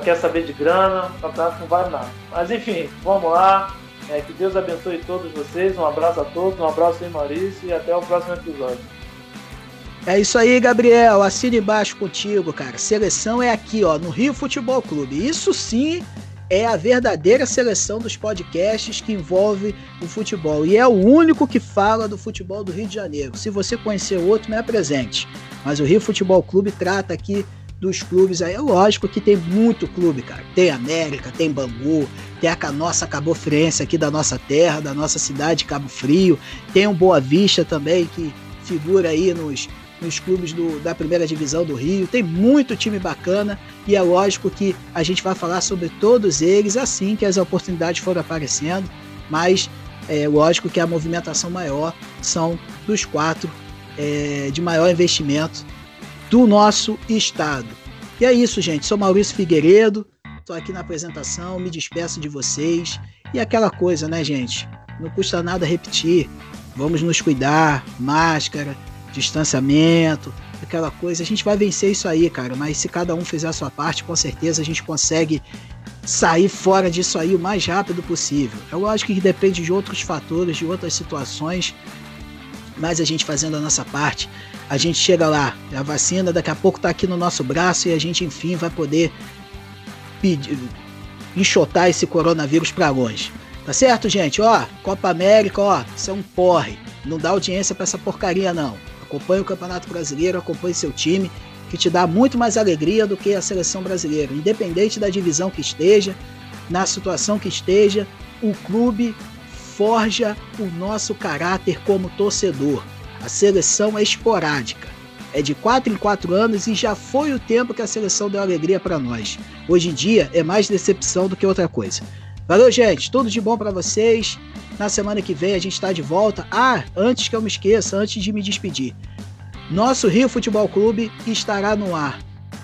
quer saber de grana, o campeonato não vale nada. Mas enfim, vamos lá. É, que Deus abençoe todos vocês. Um abraço a todos, um abraço aí, Maurício, e até o próximo episódio. É isso aí, Gabriel. Assine embaixo contigo, cara. Seleção é aqui, ó, no Rio Futebol Clube. Isso sim é a verdadeira seleção dos podcasts que envolve o futebol. E é o único que fala do futebol do Rio de Janeiro. Se você conhecer outro, me apresente. Mas o Rio Futebol Clube trata aqui dos clubes aí. É lógico que tem muito clube, cara. Tem América, tem Bangu, tem a nossa Cabo Friense aqui da nossa terra, da nossa cidade, Cabo Frio. Tem o Boa Vista também, que figura aí nos, nos clubes do, da primeira divisão do Rio. Tem muito time bacana e é lógico que a gente vai falar sobre todos eles assim que as oportunidades forem aparecendo, mas é lógico que a movimentação maior são dos quatro é, de maior investimento do nosso estado. E é isso, gente. Sou Maurício Figueiredo, estou aqui na apresentação, me despeço de vocês. E aquela coisa, né, gente? Não custa nada repetir. Vamos nos cuidar, máscara, distanciamento, aquela coisa. A gente vai vencer isso aí, cara. Mas se cada um fizer a sua parte, com certeza a gente consegue sair fora disso aí o mais rápido possível. É lógico que depende de outros fatores, de outras situações, mas a gente fazendo a nossa parte, a gente chega lá, a vacina daqui a pouco está aqui no nosso braço e a gente enfim vai poder pedir, enxotar esse coronavírus para longe. Tá certo, gente? Ó, Copa América, ó, isso é um porre. Não dá audiência para essa porcaria não. Acompanhe o Campeonato Brasileiro, acompanhe seu time, que te dá muito mais alegria do que a seleção brasileira. Independente da divisão que esteja, na situação que esteja, o clube forja o nosso caráter como torcedor. A seleção é esporádica. É de 4 em 4 anos e já foi o tempo que a seleção deu alegria para nós. Hoje em dia é mais decepção do que outra coisa. Valeu, gente. Tudo de bom para vocês. Na semana que vem a gente está de volta. Ah, antes que eu me esqueça, antes de me despedir. Nosso Rio Futebol Clube estará no ar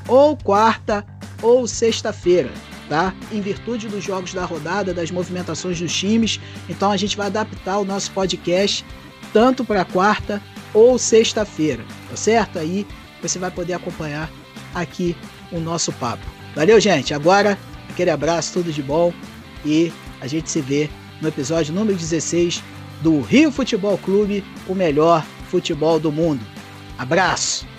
ou quarta ou sexta-feira, tá? Em virtude dos jogos da rodada, das movimentações dos times. Então a gente vai adaptar o nosso podcast tanto para quarta ou sexta-feira, tá certo? Aí você vai poder acompanhar aqui o nosso papo. Valeu, gente. Agora, aquele abraço, tudo de bom e a gente se vê no episódio número 16 do Rio Futebol Clube, o melhor futebol do mundo. Abraço!